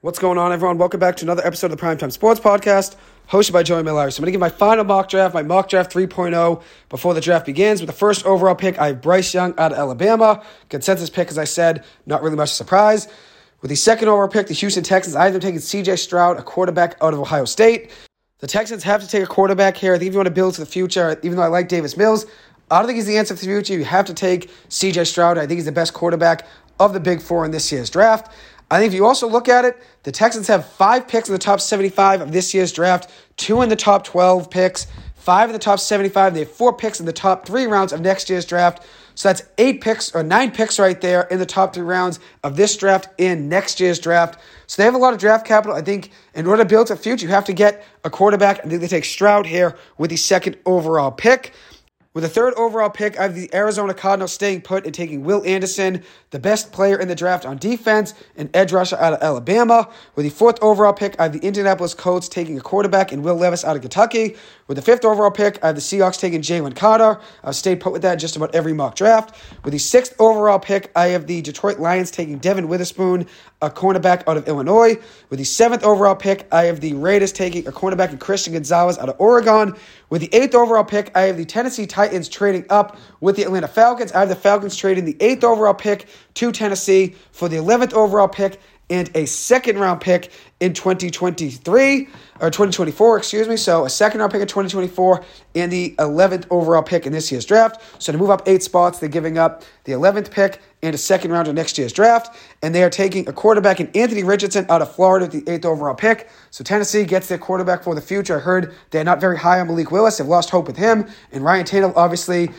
What's going on, everyone? Welcome back to another episode of the Primetime Sports Podcast, hosted by Joey Miller. So I'm going to give my final mock draft, my mock draft 3.0, before the draft begins. With the first overall pick, I have Bryce Young out of Alabama. Consensus pick, as I said, not really much of a surprise. With the second overall pick, the Houston Texans, I have taking CJ Stroud, a quarterback out of Ohio State. The Texans have to take a quarterback here. I think if you want to build to the future, even though I like Davis Mills, I don't think he's the answer for the future. You have to take CJ Stroud. I think he's the best quarterback of the big four in this year's draft. I think if you also look at it, the Texans have five picks in the top 75 of this year's draft, two in the top 12 picks, five in the top 75. They have four picks in the top three rounds of next year's draft. So that's eight picks or nine picks right there in the top three rounds of this draft in next year's draft. So they have a lot of draft capital. I think in order to build a future, you have to get a quarterback. I think they take Stroud here with the second overall pick. With the third overall pick, I have the Arizona Cardinals staying put and taking Will Anderson, the best player in the draft on defense, and edge rusher out of Alabama. With the fourth overall pick, I have the Indianapolis Colts taking a quarterback and Will Levis out of Kentucky. With the fifth overall pick, I have the Seahawks taking Jalen Carter. I've stayed put with that just about every mock draft. With the sixth overall pick, I have the Detroit Lions taking Devon Witherspoon, a cornerback out of Illinois. With the seventh overall pick, I have the Raiders taking a cornerback and Christian Gonzalez out of Oregon. With the eighth overall pick, I have the Tennessee Titans trading up with the Atlanta Falcons. I have the Falcons trading the eighth overall pick to Tennessee for the 11th overall pick and a second round pick in 2023 or 2024, excuse me. So a second round pick in 2024 and the 11th overall pick in this year's draft. So to move up eight spots, they're giving up the 11th pick and a second round of next year's draft. And they are taking a quarterback in Anthony Richardson out of Florida with the eighth overall pick. So Tennessee gets their quarterback for the future. I heard they're not very high on Malik Willis. They've lost hope with him. And Ryan Tannehill obviously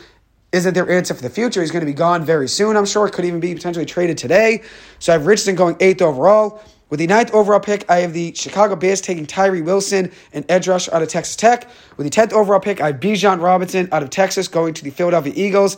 isn't their answer for the future. He's going to be gone very soon, I'm sure. Could even be potentially traded today. So I have Richardson going eighth overall. With the ninth overall pick, I have the Chicago Bears taking Tyree Wilson and edge rush out of Texas Tech. With the 10th overall pick, I have Bijan Robinson out of Texas going to the Philadelphia Eagles.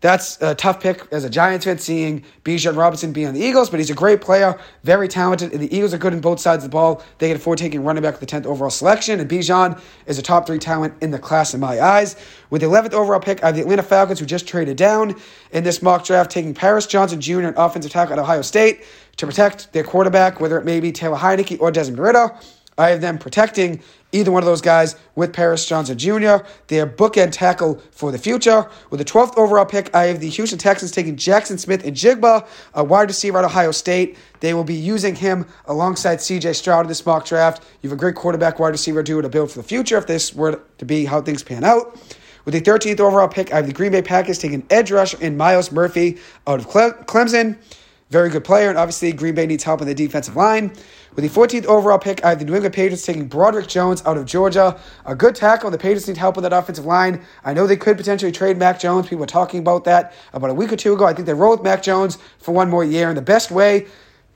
That's a tough pick as a Giants fan, seeing Bijan Robinson be on the Eagles, but he's a great player, very talented, and the Eagles are good in both sides of the ball. They can afford taking running back with the 10th overall selection, and Bijan is a top three talent in the class in my eyes. With the 11th overall pick, I have the Atlanta Falcons, who just traded down in this mock draft, taking Paris Johnson Jr., an offensive tackle at Ohio State, to protect their quarterback, whether it may be Taylor Heinicke or Desmond Ridder. I have them protecting either one of those guys with Paris Johnson Jr., their bookend tackle for the future. With the 12th overall pick, I have the Houston Texans taking Jackson Smith-Njigba, a wide receiver at Ohio State. They will be using him alongside CJ Stroud in this mock draft. You have a great quarterback wide receiver duo to build for the future if this were to be how things pan out. With the 13th overall pick, I have the Green Bay Packers taking edge rusher and Myles Murphy out of Clemson. Very good player, and obviously Green Bay needs help on the defensive line. With the 14th overall pick, I have the New England Patriots taking Broderick Jones out of Georgia. A good tackle. The Patriots need help with that offensive line. I know they could potentially trade Mac Jones. People were talking about that about a week or two ago. I think they roll with Mac Jones for one more year. And the best way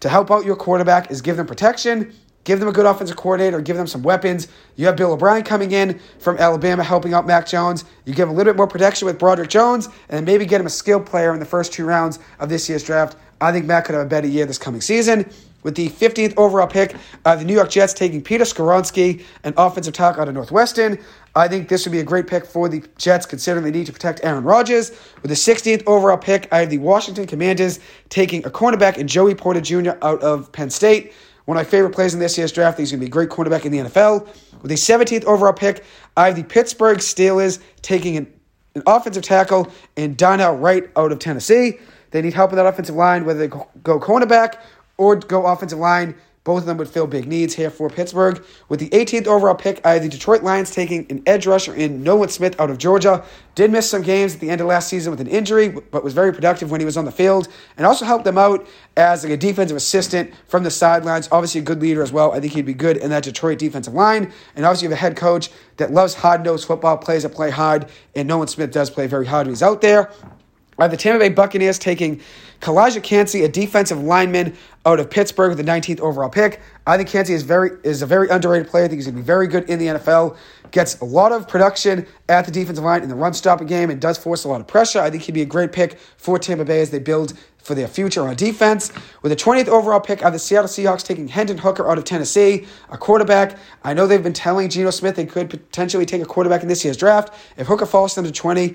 to help out your quarterback is give them protection, give them a good offensive coordinator, give them some weapons. You have Bill O'Brien coming in from Alabama helping out Mac Jones. You give him a little bit more protection with Broderick Jones, and then maybe get him a skilled player in the first two rounds of this year's draft. I think Matt could have a better year this coming season. With the 15th overall pick, the New York Jets taking Peter Skoronski, an offensive tackle out of Northwestern. I think this would be a great pick for the Jets, considering they need to protect Aaron Rodgers. With the 16th overall pick, I have the Washington Commanders taking a cornerback and Joey Porter Jr. out of Penn State. One of my favorite plays in this year's draft. He's going to be a great cornerback in the NFL. With the 17th overall pick, I have the Pittsburgh Steelers taking an, an offensive tackle and Darnell Wright out of Tennessee. They need help with that offensive line, whether they go cornerback or go offensive line. Both of them would fill big needs here for Pittsburgh. With the 18th overall pick, I the Detroit Lions taking an edge rusher in Nolan Smith out of Georgia. Did miss some games at the end of last season with an injury, but was very productive when he was on the field and also helped them out as like a defensive assistant from the sidelines. Obviously, a good leader as well. I think he'd be good in that Detroit defensive line. And obviously, you have a head coach that loves hard nosed football, plays that play hard, and Nolan Smith does play very hard when he's out there. I have the Tampa Bay Buccaneers taking Calijah Kancey, a defensive lineman out of Pittsburgh with the 19th overall pick. I think Kancey is very is a very underrated player. I think he's going to be very good in the NFL. Gets a lot of production at the defensive line in the run stopping game and does force a lot of pressure. I think he'd be a great pick for Tampa Bay as they build for their future on defense. With the 20th overall pick, have the Seattle Seahawks taking Hendon Hooker out of Tennessee, a quarterback. I know they've been telling Geno Smith they could potentially take a quarterback in this year's draft. If Hooker falls to them to 20,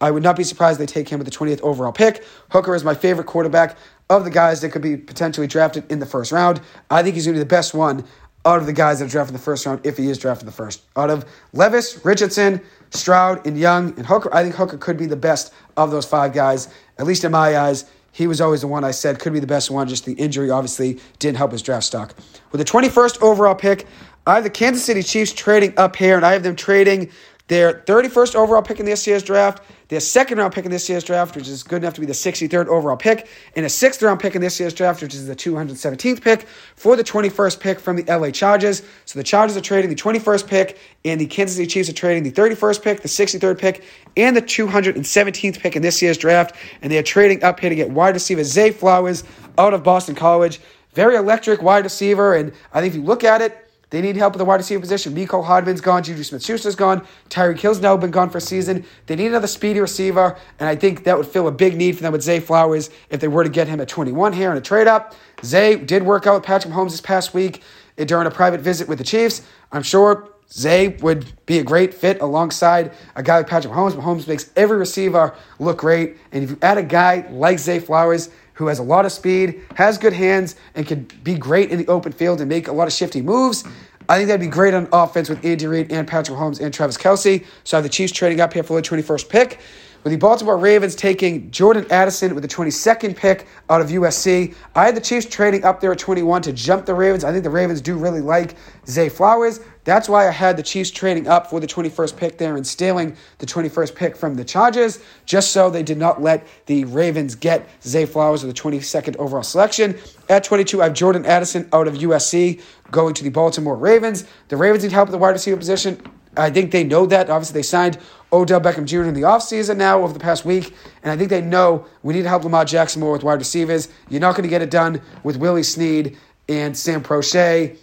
I would not be surprised they take him with the 20th overall pick. Hooker is my favorite quarterback of the guys that could be potentially drafted in the first round. I think he's going to be the best one out of the guys that are drafted in the first round if he is drafted in the first. Out of Levis, Richardson, Stroud, and Young, and Hooker, I think Hooker could be the best of those five guys, at least in my eyes. He was always the one I said could be the best one. Just the injury obviously didn't help his draft stock. With the 21st overall pick, I have the Kansas City Chiefs trading up here, and I have them trading their 31st overall pick in this year's draft, their second round pick in this year's draft, which is good enough to be the 63rd overall pick, and a sixth round pick in this year's draft, which is the 217th pick, for the 21st pick from the LA Chargers. So the Chargers are trading the 21st pick, and the Kansas City Chiefs are trading the 31st pick, the 63rd pick, and the 217th pick in this year's draft. And they are trading up here to get wide receiver Zay Flowers out of Boston College. Very electric wide receiver, and I think if you look at it, they need help with the wide receiver position. Mecole Hardman's gone. Juju Smith Schuster's gone. Tyreek Hill's now been gone for a season. They need another speedy receiver, and I think that would fill a big need for them with Zay Flowers if they were to get him at 21 here in a trade up. Zay did work out with Patrick Mahomes this past week eh, during a private visit with the Chiefs. I'm sure Zay would be a great fit alongside a guy like Patrick Mahomes. Mahomes makes every receiver look great, and if you add a guy like Zay Flowers, who has a lot of speed, has good hands, and can be great in the open field and make a lot of shifty moves. I think that'd be great on offense with Andy Reid and Patrick Holmes and Travis Kelce. So I have the Chiefs trading up here for the 21st pick. With the Baltimore Ravens taking Jordan Addison with the 22nd pick out of USC. I had the Chiefs trading up there at 21 to jump the Ravens. I think the Ravens do really like Zay Flowers. That's why I had the Chiefs trading up for the 21st pick there and stealing the 21st pick from the Chargers, just so they did not let the Ravens get Zay Flowers with the 22nd overall selection. At 22, I have Jordan Addison out of USC going to the Baltimore Ravens. The Ravens need help at the wide receiver position. I think they know that. Obviously, they signed Odell Beckham Jr. in the offseason now over the past week, and I think they know we need to help Lamar Jackson more with wide receivers. You're not going to get it done with Willie Snead and Sam Proche.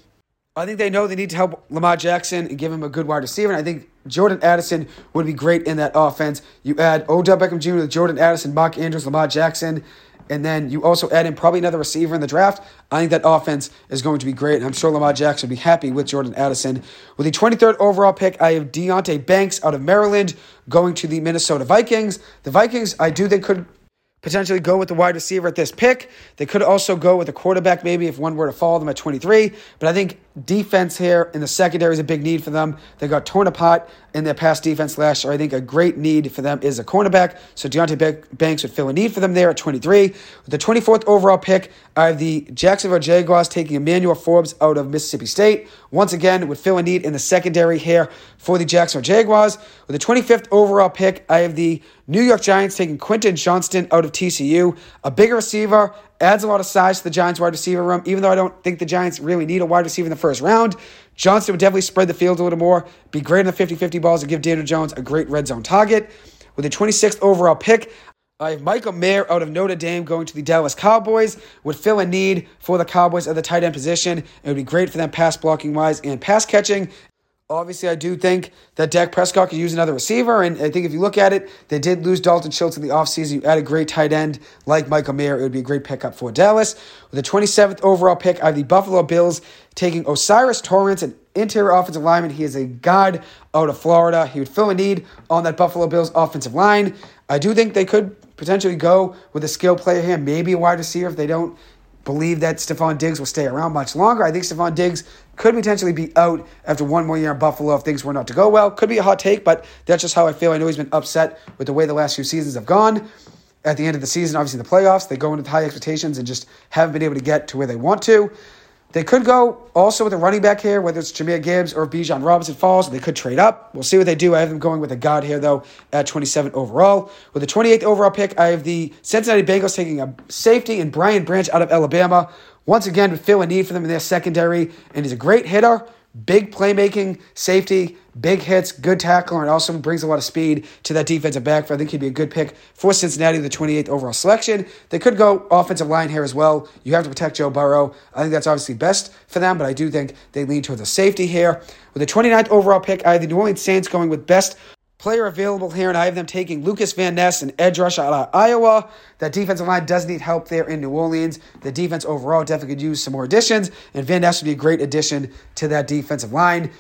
I think they know they need to help Lamar Jackson and give him a good wide receiver. And I think Jordan Addison would be great in that offense. You add Odell Beckham Jr. with Jordan Addison, Mark Andrews, Lamar Jackson, and then you also add in probably another receiver in the draft. I think that offense is going to be great. And I'm sure Lamar Jackson will be happy with Jordan Addison. With the 23rd overall pick, I have Deonte Banks out of Maryland going to the Minnesota Vikings. The Vikings, I do think, could potentially go with the wide receiver at this pick. They could also go with a quarterback maybe if one were to follow them at 23. But I think defense here in the secondary is a big need for them. They got torn apart in their past defense last year. I think a great need for them is a cornerback. So Deonte Banks would fill a need for them there at 23. With the 24th overall pick, I have the Jacksonville Jaguars taking Emmanuel Forbes out of Mississippi State. Once again, would fill a need in the secondary here for the Jacksonville Jaguars. With the 25th overall pick, I have the New York Giants taking Quentin Johnston out of TCU. A bigger receiver, adds a lot of size to the Giants wide receiver room, even though I don't think the Giants really need a wide receiver in the first round. Johnston would definitely spread the field a little more, be great in the 50 50 balls, and give Daniel Jones a great red zone target. With the 26th overall pick, I have Michael Mayer out of Notre Dame going to the Dallas Cowboys. Would fill a need for the Cowboys at the tight end position. It would be great for them pass blocking wise and pass catching. Obviously, I do think that Dak Prescott could use another receiver. And I think if you look at it, they did lose Dalton Schultz in the offseason. You add a great tight end like Michael Mayer, it would be a great pickup for Dallas. With the 27th overall pick, I have the Buffalo Bills taking O'Cyrus Torrence, an interior offensive lineman. He is a guard out of Florida. He would fill a need on that Buffalo Bills offensive line. I do think they could potentially go with a skill player here, maybe a wide receiver if they don't believe that Stefon Diggs will stay around much longer. I think Stefon Diggs could potentially be out after one more year in Buffalo if things were not to go well. Could be a hot take, but that's just how I feel. I know he's been upset with the way the last few seasons have gone. At the end of the season, obviously the playoffs, they go into high expectations and just haven't been able to get to where they want to. They could go also with a running back here, whether it's Jahmyr Gibbs or Bijan Robinson falls. They could trade up. We'll see what they do. I have them going with a guard here, though, at 27 overall. With the 28th overall pick, I have the Cincinnati Bengals taking a safety and Brian Branch out of Alabama. Once again, would fill a need for them in their secondary, and he's a great hitter big playmaking safety, big hits, good tackler, and also brings a lot of speed to that defensive backfield. I think he'd be a good pick for Cincinnati, the 28th overall selection. They could go offensive line here as well. You have to protect Joe Burrow. I think that's obviously best for them, but I do think they lean towards a safety here. With the 29th overall pick, I have the New Orleans Saints going with best player available here, and I have them taking Lucas Van Ness, and edge rush out of Iowa. That defensive line does need help there in New Orleans. The defense overall definitely could use some more additions, and Van Ness would be a great addition to that defensive line.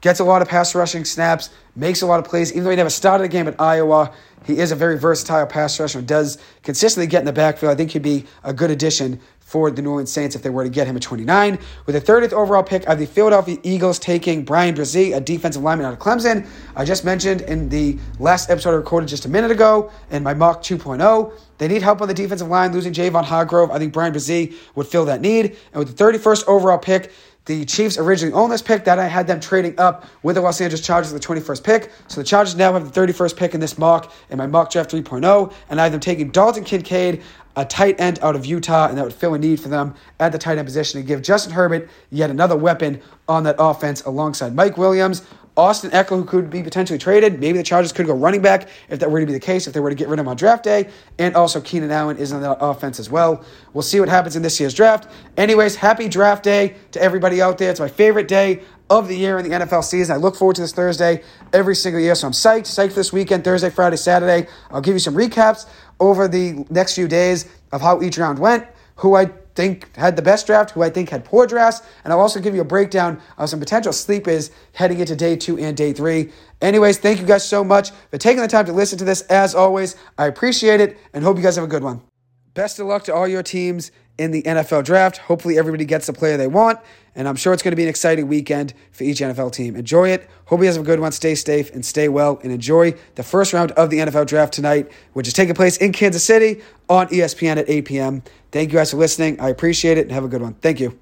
gets a lot of pass rushing snaps, makes a lot of plays. Even though he never started a game at Iowa, he is a very versatile pass rusher and does consistently get in the backfield. I think he'd be a good addition for the New Orleans Saints if they were to get him at 29. With the 30th overall pick, of the Philadelphia Eagles taking Bryan Bresee, a defensive lineman out of Clemson. I just mentioned in the last episode I recorded just a minute ago in my mock 2.0. They need help on the defensive line, losing Javon Hargrave. I think Bryan Bresee would fill that need. And with the 31st overall pick, the Chiefs originally owned this pick. That I had them trading up with the Los Angeles Chargers with the 21st pick. So the Chargers now have the 31st pick in this mock in my mock draft 3.0. And I have them taking Dalton Kincaid, a tight end out of Utah, and that would fill a need for them at the tight end position and give Justin Herbert yet another weapon on that offense alongside Mike Williams. Austin Ekeler, who could be potentially traded. Maybe the Chargers could go running back if that were to be the case, if they were to get rid of him on draft day. And also Keenan Allen is on the offense as well. We'll see what happens in this year's draft. Anyways, happy draft day to everybody out there. It's my favorite day of the year in the NFL season. I look forward to this Thursday every single year. So I'm psyched, psyched this weekend, Thursday, Friday, Saturday. I'll give you some recaps over the next few days of how each round went, who I think had the best draft, who I think had poor drafts, and I'll also give you a breakdown of some potential sleepers heading into day two and day three. Anyways, thank you guys so much for taking the time to listen to this. As always, I appreciate it and hope you guys have a good one. Best of luck to all your teams in the NFL draft. Hopefully, everybody gets the player they want, and I'm sure it's going to be an exciting weekend for each NFL team. Enjoy it. Hope you guys have a good one. Stay safe and stay well, and enjoy the first round of the NFL draft tonight, which is taking place in Kansas City on ESPN at 8 p.m. Thank you guys for listening. I appreciate it, and have a good one. Thank you.